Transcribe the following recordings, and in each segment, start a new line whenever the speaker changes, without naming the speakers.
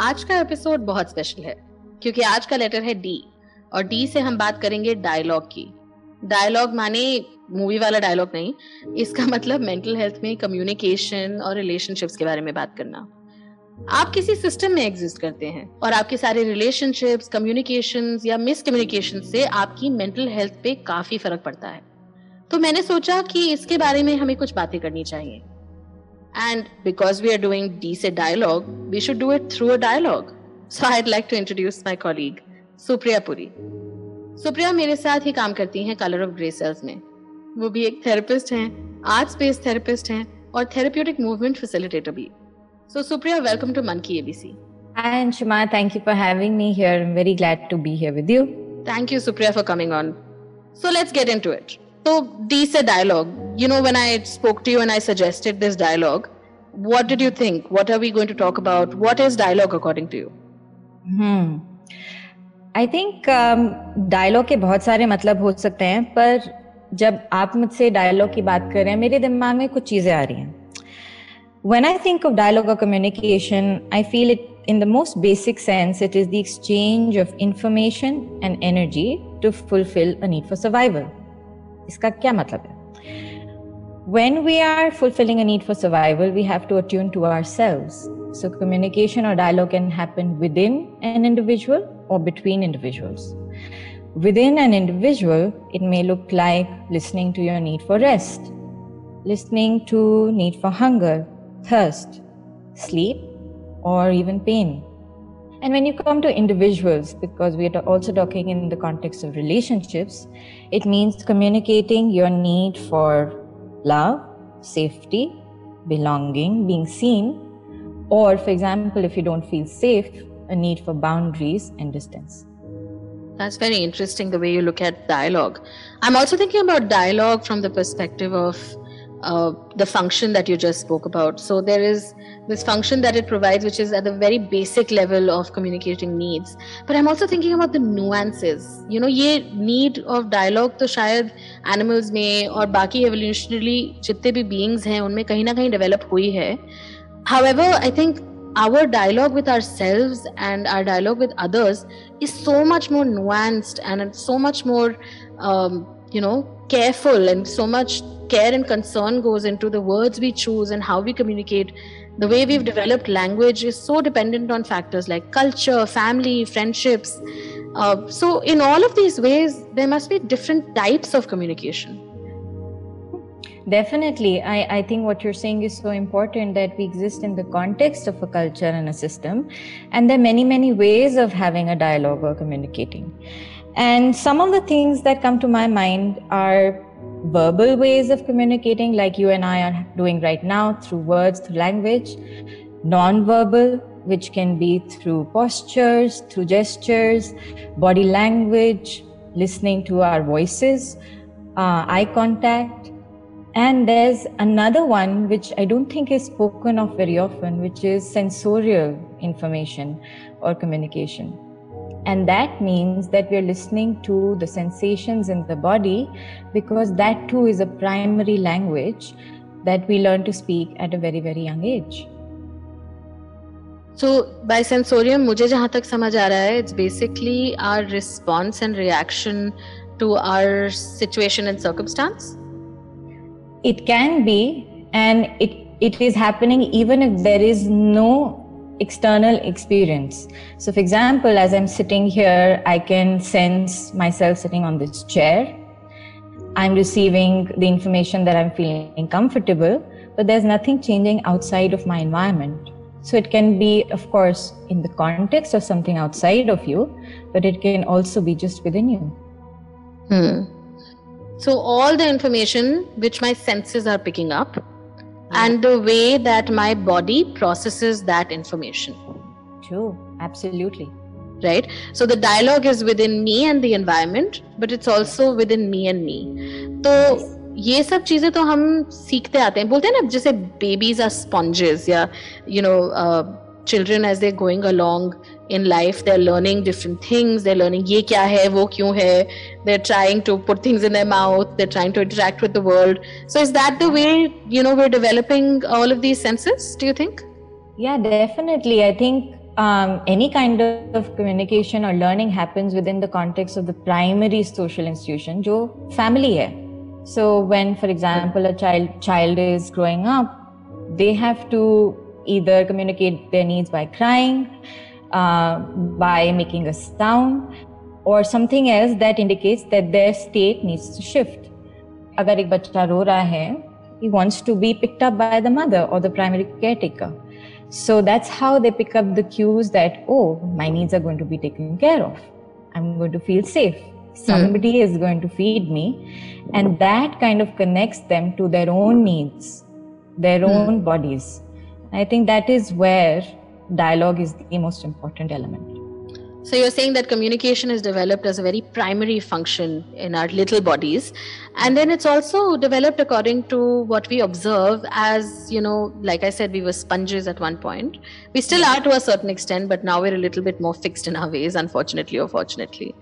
आज का एपिसोड बहुत स्पेशल है, क्योंकि आज का लेटर है डी और डी से हम बात करेंगे डायलॉग की। डायलॉग माने मूवी वाला डायलॉग नहीं, इसका मतलब मेंटल हेल्थ में कम्युनिकेशन और रिलेशनशिप्स के बारे में बात करना। आप किसी सिस्टम में एग्जिस्ट करते हैं और आपके सारे रिलेशनशिप्स कम्युनिकेशन या मिसकम्युनिकेशन से आपकी मेंटल हेल्थ पे काफ़ी फ़र्क पड़ता है। तो मैंने सोचा कि इसके बारे में हमें कुछ बातें करनी चाहिए। And because we are doing DC dialogue, we should do it through a dialogue. So I'd like to introduce my colleague, Supriya Puri. Supriya मेरे साथ ही काम करती हैं Color of Grey Cells में. वो भी एक therapist हैं, arts based therapist हैं और therapeutic movement facilitator भी. So Supriya, welcome to Mann Ki ABC.
Hi shima, thank you for having me here. I'm very glad to be here with you.
Thank you Supriya for coming on. So let's get into it. So, D se dialogue. You know, when I spoke to you and I suggested this dialogue, what did you think? What are we going to talk about? What is dialogue according to you?
Hmm. I think dialogue के बहुत सारे मतलब हो सकते हैं पर जब आप मुझसे डायलॉग की बात कर रहे हैं मेरे दिमाग में कुछ चीजें आ रही हैं when i think of dialogue or communication i feel it in the most basic sense it is the exchange of information and energy to fulfill a need for survival इसका क्या मतलब है when we are fulfilling a need for survival we have to attune to ourselves so communication or dialogue can happen within an individual or between individuals within an individual it may look like listening to your need for rest listening to need for hunger thirst, sleep, or even pain. And when you come to individuals, because we are also talking in the context of relationships, it means communicating your need for love, safety, belonging, being seen, or, for example, if you don't feel safe, a need for boundaries and distance.
That's very interesting the way you look at dialogue. I'm also thinking about dialogue from the perspective of uh, the function that you just spoke about. So there is this function that it provides, which is at the very basic level of communicating needs. But I'm also thinking about the nuances. You know, ये need of dialogue तो शायद animals में और बाकी evolutionarily जितने भी beings हैं उनमें कहीं ना कहीं develop हुई है. However, I think our dialogue with ourselves and our dialogue with others is so much more nuanced and it's so much more, um, you know, careful and so much care and concern goes into the words we choose and how we communicate. the way we've developed language is so dependent on factors like culture, family, friendships. Uh, so, in all of these ways, there must be different types of communication.
Definitely. I, I think what you're saying is so important that we exist in the context of a culture and a system. And there are many, many ways of having a dialogue or communicating. And some of the things that come to my mind are verbal ways of communicating, like you and I are doing right now through words, through language, non-verbal, which can be through postures, through gestures, body language, listening to our voices, uh, eye contact. And there's another one which I don't think is spoken of very often, which is sensorial information or communication. And that means that we're listening to the sensations in the body because that too is a primary language that we learn to speak at a very, very young age.
So by sensorium, मुझे जहाँ तक समझ आ रहा है, it's basically our response and reaction to our situation and circumstance.
It can be, and it it is happening even if there is no external experience. So, for example, as I'm sitting here, I can sense myself sitting on this chair. I'm receiving the information that I'm feeling comfortable, but there's nothing changing outside of my environment. So, it can be, of course, in the context of something outside of you, but it can also be just within you.
Hmm. So, all the information which my senses are picking up, and the way that my body processes that information.
True, absolutely.
Right? So the dialogue is within me and the environment, but it's also within me and me. तो ये सब चीजें तो हम सीखते आते हैं बोलते हैं ना जैसे बेबीज आर स्पॉन्जेस या you no children as they're going along in life they're learning different things they're learning ye kya hai? Wo kyun hai? They're trying to put things in their mouth they're trying to interact with the world. So is that the way you know we're developing all of these senses do you think?
Yeah definitely. I think um, any kind of communication or learning happens within the context of the primary social institution jo family hai. So when for example a child child is growing up they have to either communicate their needs by crying, uh, by making a sound, or something else that indicates that their state needs to shift. अगर एक बच्चा रो रहा है, he wants to be picked up by the mother or the primary caretaker. So that's how they pick up the cues that, oh, my needs are going to be taken care of. I'm going to feel safe. Somebody mm. is going to feed me. And that kind of connects them to their own needs, their mm. own bodies. I think that is where dialogue is the most important element.
So you're saying that communication is developed as a very primary function in our little bodies. And then it's also developed according to what we observe as, you know, like I said, we were sponges at one point. We still are to a certain extent, but now we're a little bit more fixed in our ways, unfortunately or fortunately.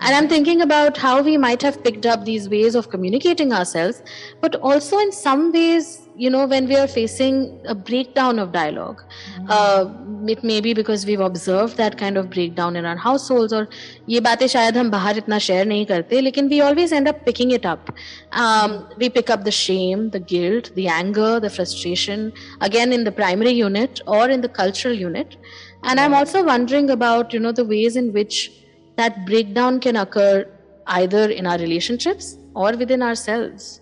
And I'm thinking about how we might have picked up these ways of communicating ourselves, but also in some ways you know when we are facing a breakdown of dialog mm-hmm. uh, it may be because we've observed that kind of breakdown in our households or ये बातें शायद हम बाहर इतना share नहीं करते लेकिन we always end up picking it up um, we pick up the shame the guilt the anger the frustration again in the primary unit or in the cultural unit and i'm also wondering about you know the ways in which that breakdown can occur either in our relationships or within ourselves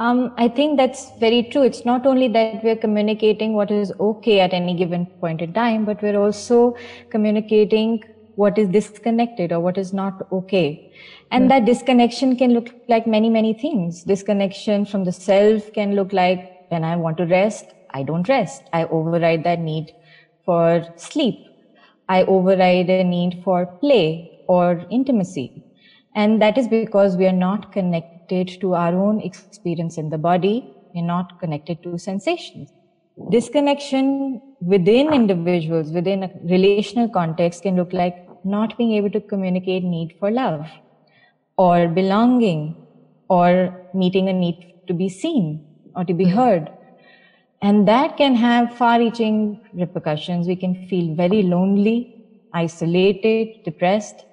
um, I think that's very true. It's not only that we're communicating what is okay at any given point in time, but we're also communicating what is disconnected or what is not okay. And that disconnection can look like many, many things. Disconnection from the self can look like when I want to rest, I don't rest. I override that need for sleep. I override a need for play or intimacy. And that is because we are not connected connected to our own experience in the body. We're not connected to sensations. Disconnection within individuals, within a relational context, can look like not being able to communicate need for love or belonging or meeting a need to be seen or to be mm-hmm. heard. And that can have far reaching repercussions. We can feel very lonely, isolated, depressed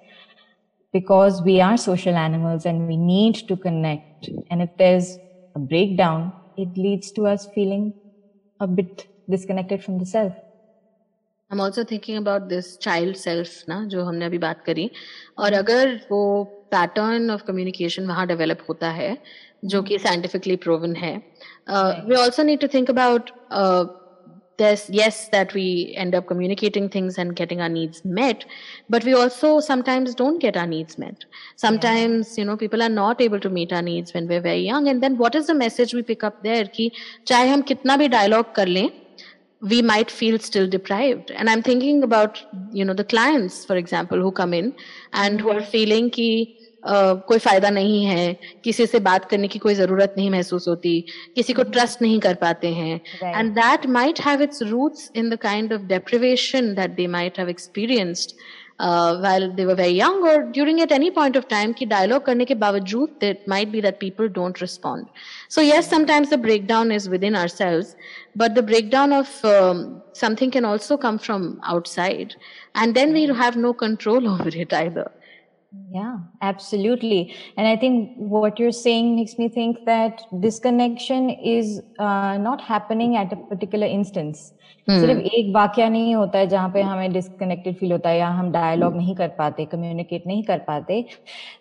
because we are social animals and we need to connect. And if there's a breakdown, it leads to us feeling a bit disconnected from the self.
I'm also thinking about this child self ना जो हमने अभी बात करी और अगर वो pattern of communication वहाँ डेवलप होता है जो कि साइंटिफिकली प्रूवन है we also need to think about there's yes that we end up communicating things and getting our needs met but we also sometimes don't get our needs met sometimes yeah. you know people are not able to meet our needs when we're very young and then what is the message we pick up there ki chahe hum kitna bhi dialogue kar lein we might feel still deprived and i'm thinking about you know the clients for example who come in and who are feeling ki कोई फ़ायदा नहीं है किसी से बात करने की कोई ज़रूरत नहीं महसूस होती किसी को ट्रस्ट नहीं कर पाते हैं। And that might have its roots in the kind of deprivation that they might have experienced dialogue करने के बावजूद don't respond so yes sometimes the break down is within ourselves but the break down of something can also come from outside and then we have no control over it I
Yeah, absolutely. And I think what you're saying makes me think that disconnection is uh, not happening at a particular instance. Hmm. सिर्फ एक वाक्य नहीं होता है जहाँ पे हमें disconnected feel होता है या हम डायलॉग नहीं कर पाते कम्युनिकेट नहीं कर पाते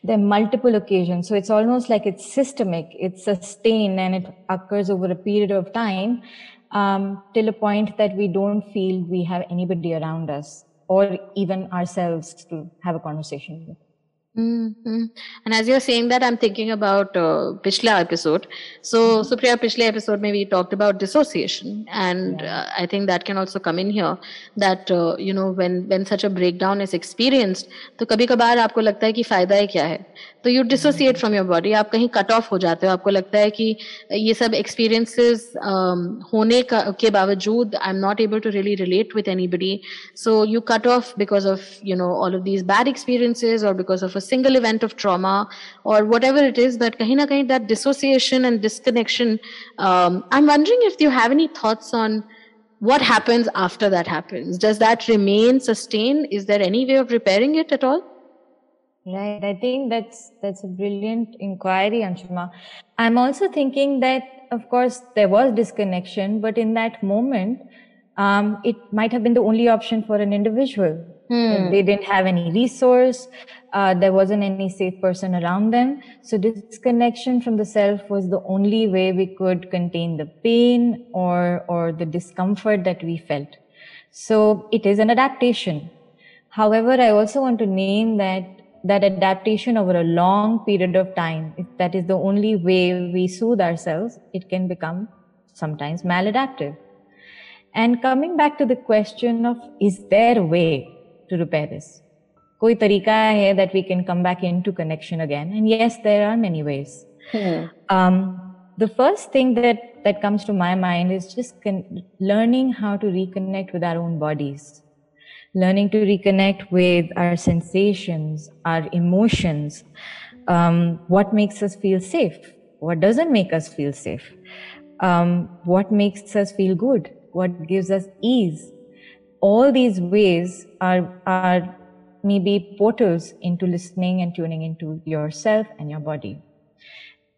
the multiple occasion so it's almost like it's systemic it's sustain and it occurs over a period of time um, till a point that we don't feel we have anybody around us or even ourselves to have a conversation with.
Mm-hmm. And as you're saying that, I'm thinking about uh, Pishla episode. So, mm-hmm. Supriya, Pishla episode, maybe talked about dissociation, and yeah. uh, I think that can also come in here. That uh, you know, when when such a breakdown is experienced, तो कभी कभार आपको लगता है कि फायदा है क्या है तो you dissociate from your body आप कहीं कट ऑफ हो जाते हो आपको लगता है कि ये सब एक्सपीरियंसेस um, होने का के बावजूद I am not able to really relate with any buddy so you cut off because of you know all of these bad experiences और because of a single event of trauma or whatever it is that kahin kahin that dissociation and disconnection um, i'm wondering if you have any thoughts on what happens after that happens. Does that remain sustain is there any way of repairing it at all?
Right. I think that's that's a brilliant inquiry anshuma. I'm also thinking that of course there was disconnection but in that moment um, it might have been the only option for an individual. Hmm. They didn't have any resource. Uh, there wasn't any safe person around them. So disconnection from the self was the only way we could contain the pain or, or the discomfort that we felt. So it is an adaptation. However, I also want to name that that adaptation over a long period of time, if that is the only way we soothe ourselves, it can become sometimes maladaptive. And coming back to the question of is there a way to repair this? कोई तरीका है that we can come back into connection again? And yes, there are many ways. Hmm. Um, the first thing that that comes to my mind is just con- learning how to reconnect with our own bodies learning to reconnect with our sensations, our emotions, um, what makes us feel safe, what doesn't make us feel safe, um, what makes us feel good, what gives us ease. all these ways are, are maybe portals into listening and tuning into yourself and your body.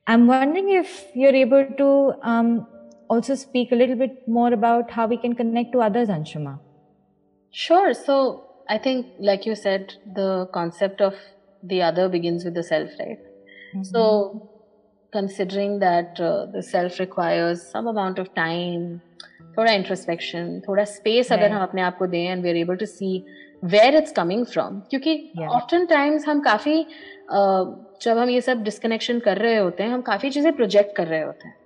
I'm wondering if you're able to um, also speak a little bit more about how we can connect to others, Anshuma.
Sure. So I think, like you said, the concept of the other begins with the self, right? Mm-hmm. So considering that uh, the self requires some amount of time, थोड़ा introspection, थोड़ा space right. अगर हम अपने आप को दें and we're able to see where it's coming from क्योंकि yeah. often times हम काफ़ी uh, जब हम ये सब डिस्कनेक्शन कर रहे होते हैं हम काफ़ी चीज़ें प्रोजेक्ट कर रहे होते हैं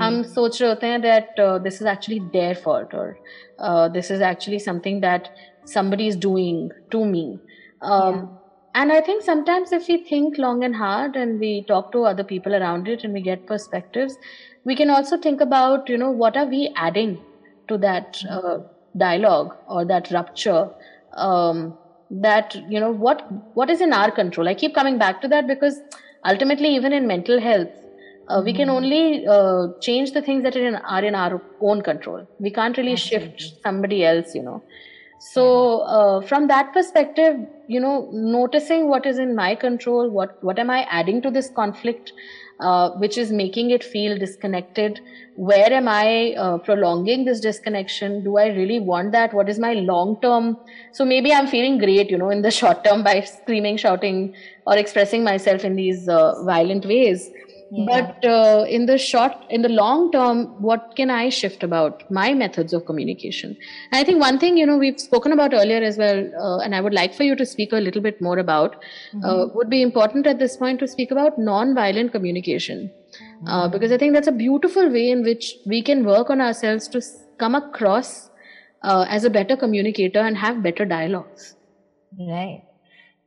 हम सोच रहे होते हैं that this is actually their fault और this is actually something that doing to me um, yeah. And i think sometimes if we think long and hard and we talk to other people around it and we get perspectives we can also think about you know what are we adding to that uh, dialogue or that rupture um, that you know what what is in our control i keep coming back to that because ultimately even in mental health uh, we can hmm. only uh, change the things that are in, are in our own control we can't really Absolutely. shift somebody else you know so uh, from that perspective you know noticing what is in my control what what am i adding to this conflict uh, which is making it feel disconnected where am i uh, prolonging this disconnection? Do i really want that? What is my long term? So maybe i'm feeling great you know in the short term by screaming shouting or expressing myself in these uh, violent ways but uh, in the short in the long term what can i shift about my methods of communication? And i think one thing you know we've spoken about earlier as well uh, and i would like for you to speak a little bit more about uh, mm-hmm. uh, would be important at this point to speak about non-violent communication. Uh, mm-hmm. because i think that's a beautiful way in which we can work on ourselves to come across uh, as a better communicator and have better dialogues.
Right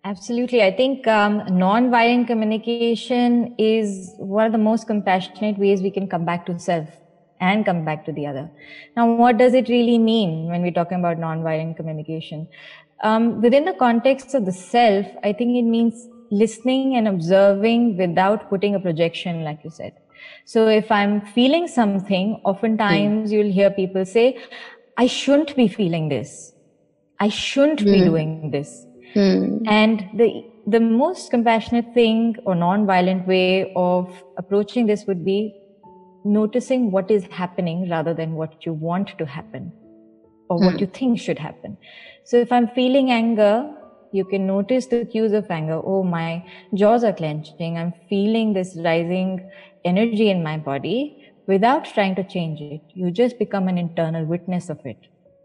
Absolutely. I think um, non-violent communication is one of the most compassionate ways we can come back to self and come back to the other. Now, what does it really mean when we're talking about non-violent communication? Um, within the context of the self, I think it means listening and observing without putting a projection, like you said. So if I'm feeling something, oftentimes mm. you'll hear people say, I shouldn't be feeling this. I shouldn't mm. be hmm. doing this. Hmm. And the the most compassionate thing or non-violent way of approaching this would be noticing what is happening rather than what you want to happen or what
Hmm.
you think should happen. So if I'm feeling anger, you can notice the cues of anger. Oh, my jaws are clenching. I'm feeling this rising energy in my body without trying to change it. You just become an internal witness of it,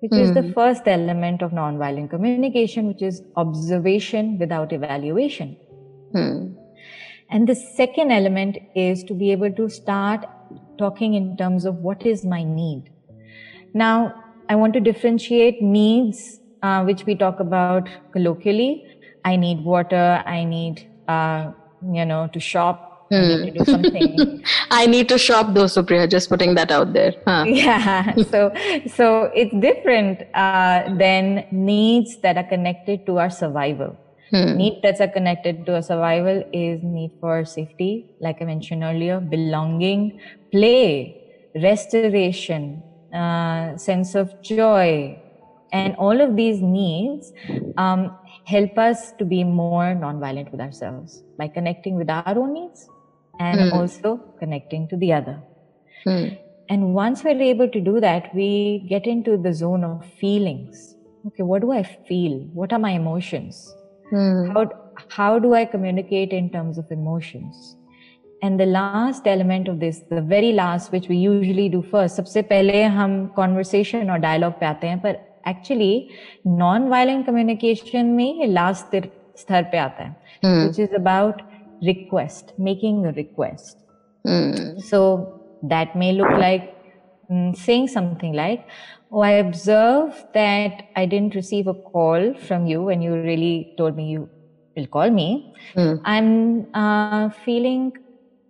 which is the
Hmm.
first element of nonviolent communication, which is observation without evaluation.
Hmm.
And the second element is to be able to start talking in terms of what is my need. Now, I want to differentiate needs, uh, which we talk about colloquially. I need water. I need, uh, you know, to shop. I need to do something.
I need to shop though, Supriya. Just putting that out there. Huh.
yeah. So, so it's different uh, than needs that are connected to our survival.
Hmm.
Need that's are connected to a survival is need for safety, like I mentioned earlier, belonging, play, restoration, uh, sense of joy, and all of these needs um, help us to be more nonviolent with ourselves by connecting with our own needs and
Hmm.
also connecting to the other.
Hmm.
And once we're able to do that, we get into the zone of feelings. Okay, what do I feel? What are my emotions?
Hmm.
how how do i communicate in terms of emotions and the last element of this the very last which we usually do first सबसे पहले हम conversation और dialogue पे आते हैं पर actually non violent communication में ये last स्तर पे आता है
Hmm.
which is about request making a request
Hmm.
so that may look like mm, saying something like, Oh, I observe that I didn't receive a call from you when you really told me you will call me.
Hmm.
I'm uh, feeling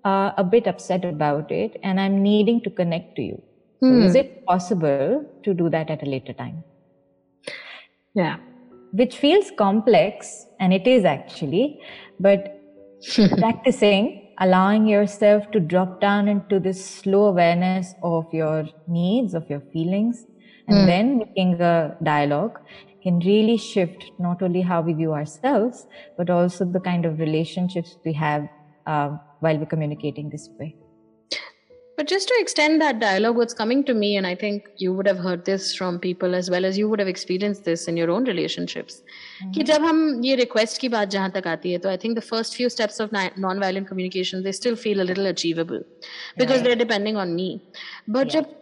uh, a bit upset about it and I'm needing to connect to you. So
Hmm.
is it possible to do that at a later time?
Yeah.
Which feels complex, and it is actually, but practicing allowing yourself to drop down into this slow awareness of your needs of your feelings and
Hmm.
then making a dialogue can really shift not only how we view ourselves but also the kind of relationships we have uh, while we're communicating this way
But just to extend that dialogue, what's coming to me, and I think you would have heard this from people as well as you would have experienced this in your own relationships, कि जब हम ये request की बात जहाँ तक आती है तो I think the first few steps of ni- non-violent communication they still feel a little achievable because
Right.
they're depending on me. But
Yeah.
जब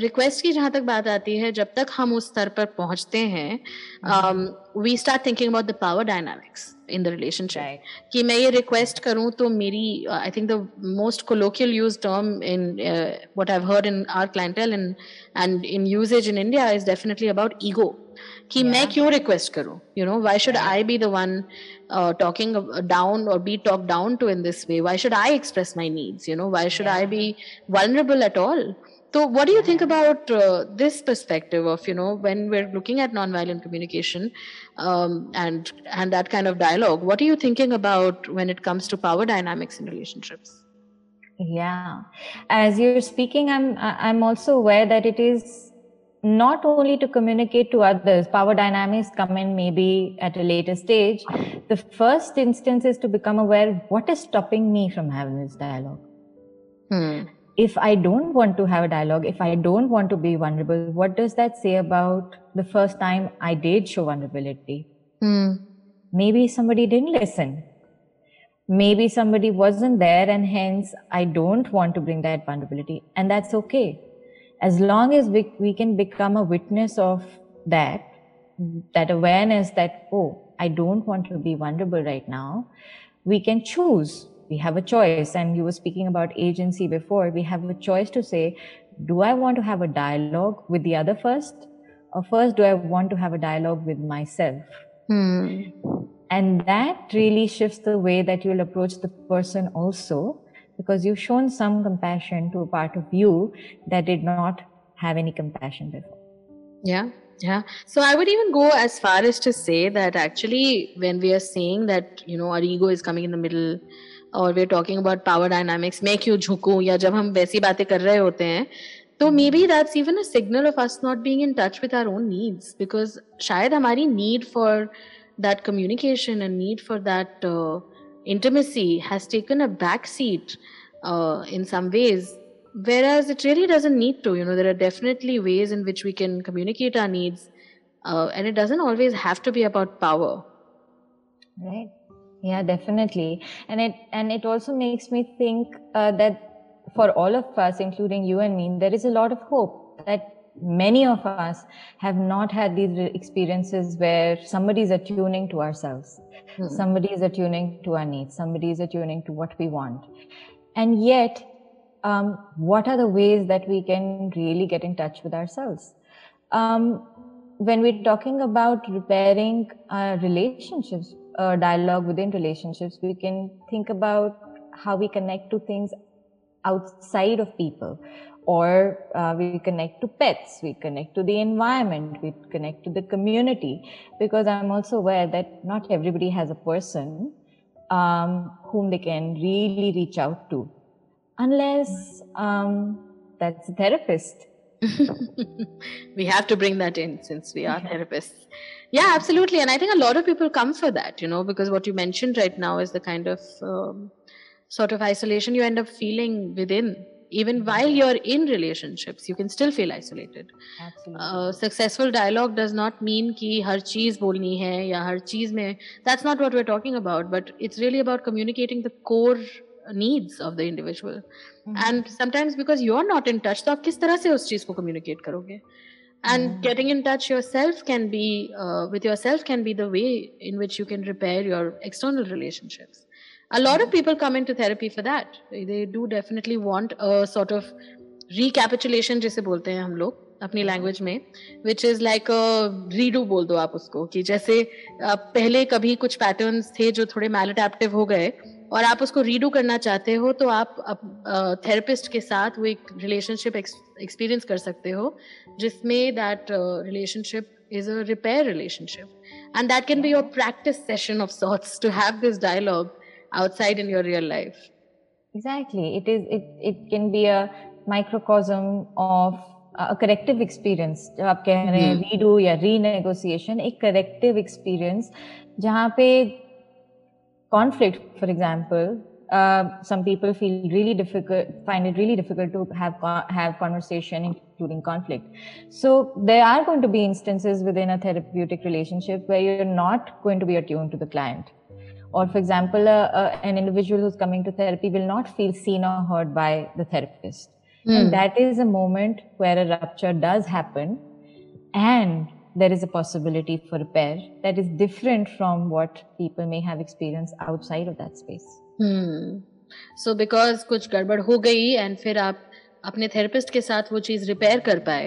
रिक्वेस्ट की जहाँ तक बात आती है जब तक हम उस स्तर पर पहुँचते हैं we start thinking about the power dynamics in the relationship कि मैं ये रिक्वेस्ट करूँ तो मेरी I think the most colloquial use term in what I heard in our clientele in and in usages in India is definitely about ego कि मैं क्यों request करूँ? You know why should I be the one talking down or be talked down to in this way? Why should i express my needs you know? Why should i be vulnerable at all? So what do you think about uh, this perspective of you know when we're looking at nonviolent communication um, and and that kind of dialogue what are you thinking about when it comes to power dynamics in relationships?
Yeah, as you're speaking, I'm I'm also aware that it is not only to communicate to others. Power dynamics come in maybe at a later stage. The first instance is to become aware what is stopping me from having this dialogue.
hmm.
If I don't want to have a dialogue, if I don't want to be vulnerable, what does that say about the first time I did show vulnerability?
Hmm.
maybe somebody didn't listen maybe somebody wasn't there and hence i don't want to bring that vulnerability and that's okay as long as we, we can become a witness of that that awareness that oh i don't want to be vulnerable right now. We can choose. We have a choice. And you were speaking about agency before. We have a choice to say do i want to have a dialogue with the other first? Or first do i want to have a dialogue with myself?
Hmm.
and that really shifts the way that you'll approach the person also because you've shown some compassion to a part of you that did not have any compassion before.
Yeah, yeah. So I would even go as far as to say that actually, when we are saying that, you know, our ego is coming in the middle, or we're talking about power dynamics, मैं क्यों झुकूं या जब हम वैसी बातें कर रहे होते हैं तो maybe that's even a signal of us not being in touch with our own needs because शायद हमारी need for that communication and need for that uh, intimacy has taken a backseat uh, in some ways whereas it really doesn't need to you know there are definitely ways in which we can communicate our needs uh, and it doesn't always have to be about power.
Right. Yeah definitely. And it and it also makes me think uh, that for all of us including you and me there is a lot of hope that many of us have not had these experiences where somebody is attuning to ourselves. Hmm. somebody is attuning to our needs. Somebody is attuning to what we want. And yet um, what are the ways that we can really get in touch with ourselves? Um, when we're talking about repairing uh, relationships uh, dialogue within relationships we can think about how we connect to things outside of people or uh, we connect to pets we connect to the environment we connect to the community. Because i'm also aware that not everybody has a person um, whom they can really reach out to unless um, that's a therapist.
We have to bring that in since we are therapists. Yeah absolutely. And i think a lot of people come for that you know because what you mentioned right now is the kind of um, sort of isolation you end up feeling within. Even while you're in relationships you can still feel isolated.
Absolutely.
Uh, successful dialogue does not mean ki har cheez bolni hai ya har cheez mein that's not what we're talking about but it's really about communicating the core needs of the individual mm-hmm. and sometimes because you're not in touch तो आप किस तरह से उस चीज़ को communicate करोगे and mm-hmm. getting in touch yourself can be uh, with yourself can be the way in which you can repair your external relationships a lot of people come into therapy for that they do definitely want a sort of recapitulation जिसे बोलते हैं हम लोग अपनी language में which is like redo बोल दो आप उसको कि जैसे पहले कभी कुछ पैटर्न्स थे जो थोड़े मैलडेप्टिव हो गए और आप उसको रीडू करना चाहते हो तो आप थेरेपिस्ट के साथ वो एक रिलेशनशिप एक्सपीरियंस कर सकते हो जिसमें that relationship is a repair relationship and that can be your practice session of sorts to have this dialogue outside in your real life
exactly it is it it can be a microcosm of corrective experience जब आप कह रहे हैं hmm. Redo या रीनेगोसिएशन एक corrective experience जहाँ पे conflict for example uh, some people feel really difficult find it really difficult to have have conversation including conflict. So there are going to be instances within a therapeutic relationship where you're not going to be attuned to the client. Or for example uh, uh, an individual who's coming to therapy will not feel seen or heard by the therapist. Mm. and that is a moment where a rupture does happen. And there is a possibility for repair that is different from what people may have experienced outside of that space
hmm. so because kuch gadbad ho gayi and fir aap अपने therapist के साथ वो चीज़ repair कर पाए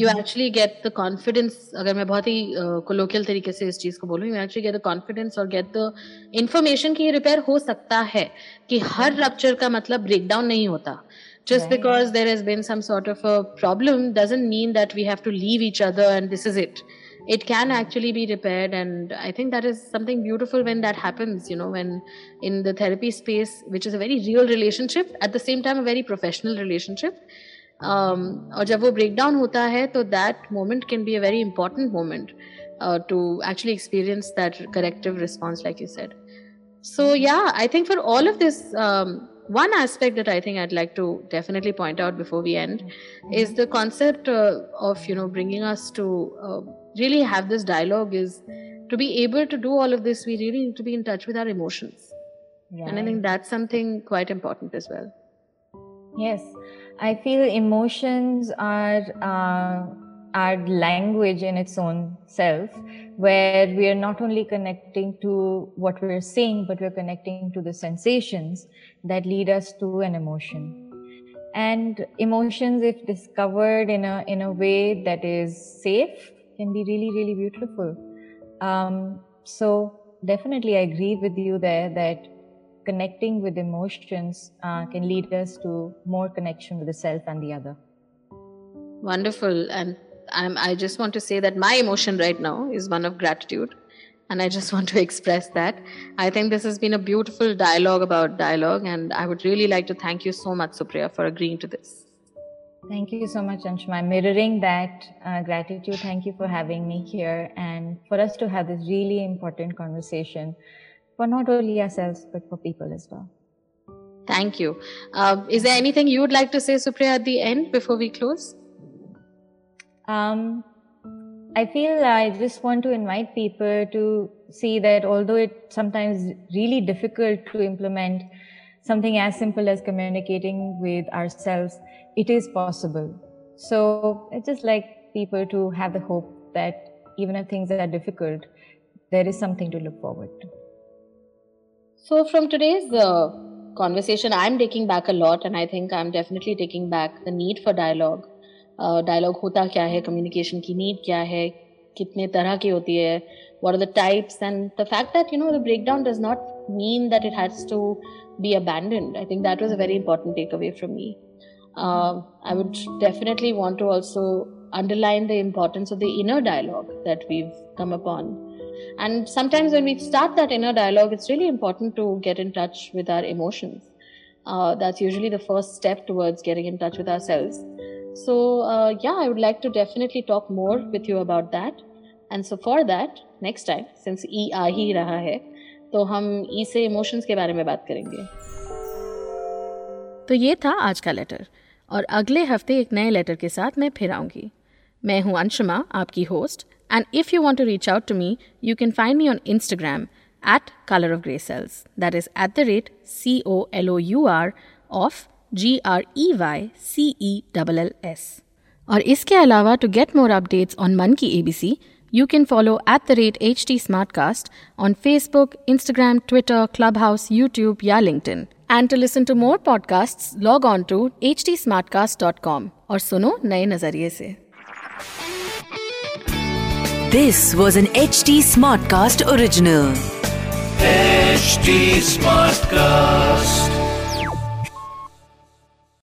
you actually get the confidence अगर मैं बहुत ही कोलोकियल uh, तरीके से इस चीज़ को बोलूँ you actually get the confidence और गेट द इन्फॉर्मेशन कि ये रिपेयर हो सकता है कि हर रप्चर का मतलब ब्रेक डाउन नहीं होता just right. because there has been some sort of a problem doesn't mean that we have to leave each other and this is it it can actually be repaired and i think that is something beautiful when that happens you know when in the therapy space which is a very real relationship at the same time a very professional relationship um, और जब वो break down होता है तो that moment can be a very important moment to actually experience that corrective response like you said so yeah i think for all of this um, one aspect that i think i'd like to definitely point out before we end is the concept uh, of you know bringing us to uh, really have this dialogue is to be able to do all of this we really need to be in touch with our emotions. Right. and i think that's something quite important as well.
Yes. I feel emotions are uh, our language in its own self where we are not only connecting to what we're saying but we're connecting to the sensations that lead us to an emotion and emotions if discovered in a in a way that is safe can be really, really beautiful. Um, so definitely, I agree with you there that connecting with emotions uh, can lead us to more connection with the self and the other.
Wonderful, and I'm, I just want to say that my emotion right now is one of gratitude. And I just want to express that. I think this has been a beautiful dialogue about dialogue, and I would really like to thank you so much, Supriya, for agreeing to this.
Thank you so much, Anshuma. Mirroring that uh, gratitude, thank you for having me here and for us to have this really important conversation for not only ourselves but for people as well.
Thank you. Uh, is there anything you would like to say, Supriya, at the end before we close?
Um, I feel I just want to invite people to see that although it's sometimes really difficult to implement something as simple as communicating with ourselves, it is possible. So I just like people to have the hope that even if things are difficult, there is something to look forward to.
So, from today's uh, conversation, I'm taking back a lot, and I think I'm definitely taking back the need for dialogue. Dialogue hoti hai, what are the types, and the fact that you know the breakdown does not mean that it has to be abandoned. I think that was a very important takeaway from me. Uh, I would definitely want to also underline the importance of the inner dialogue that we've come upon. And sometimes when we start that inner dialogue, it's really important to get in touch with our emotions. Uh, that's usually the first step towards getting in touch with ourselves. So, uh, yeah, I would like to definitely talk more with you about that. And so, for that, next time, since E आ ही रहा है, तो हम ई से emotions के बारे में बात करेंगे। तो ये था आज का लेटर और अगले हफ़्ते एक नए लेटर के साथ मैं फिर आऊँगी। मैं हूँ अंशुमा आपकी host and if you want to reach out to me you can find me on Instagram at colour of grey cells that is at the rate C O L O U R of G R E Y C E double L S और इसके अलावा to get more updates on Man Ki A B C you can follow at the rate H T Smartcast on Facebook Instagram Twitter Clubhouse YouTube या LinkedIn and to listen to more podcast log on to H T Smartcast dot com और सुनो नए नज़रिए से.
This was an H T Smartcast original
H Smartcast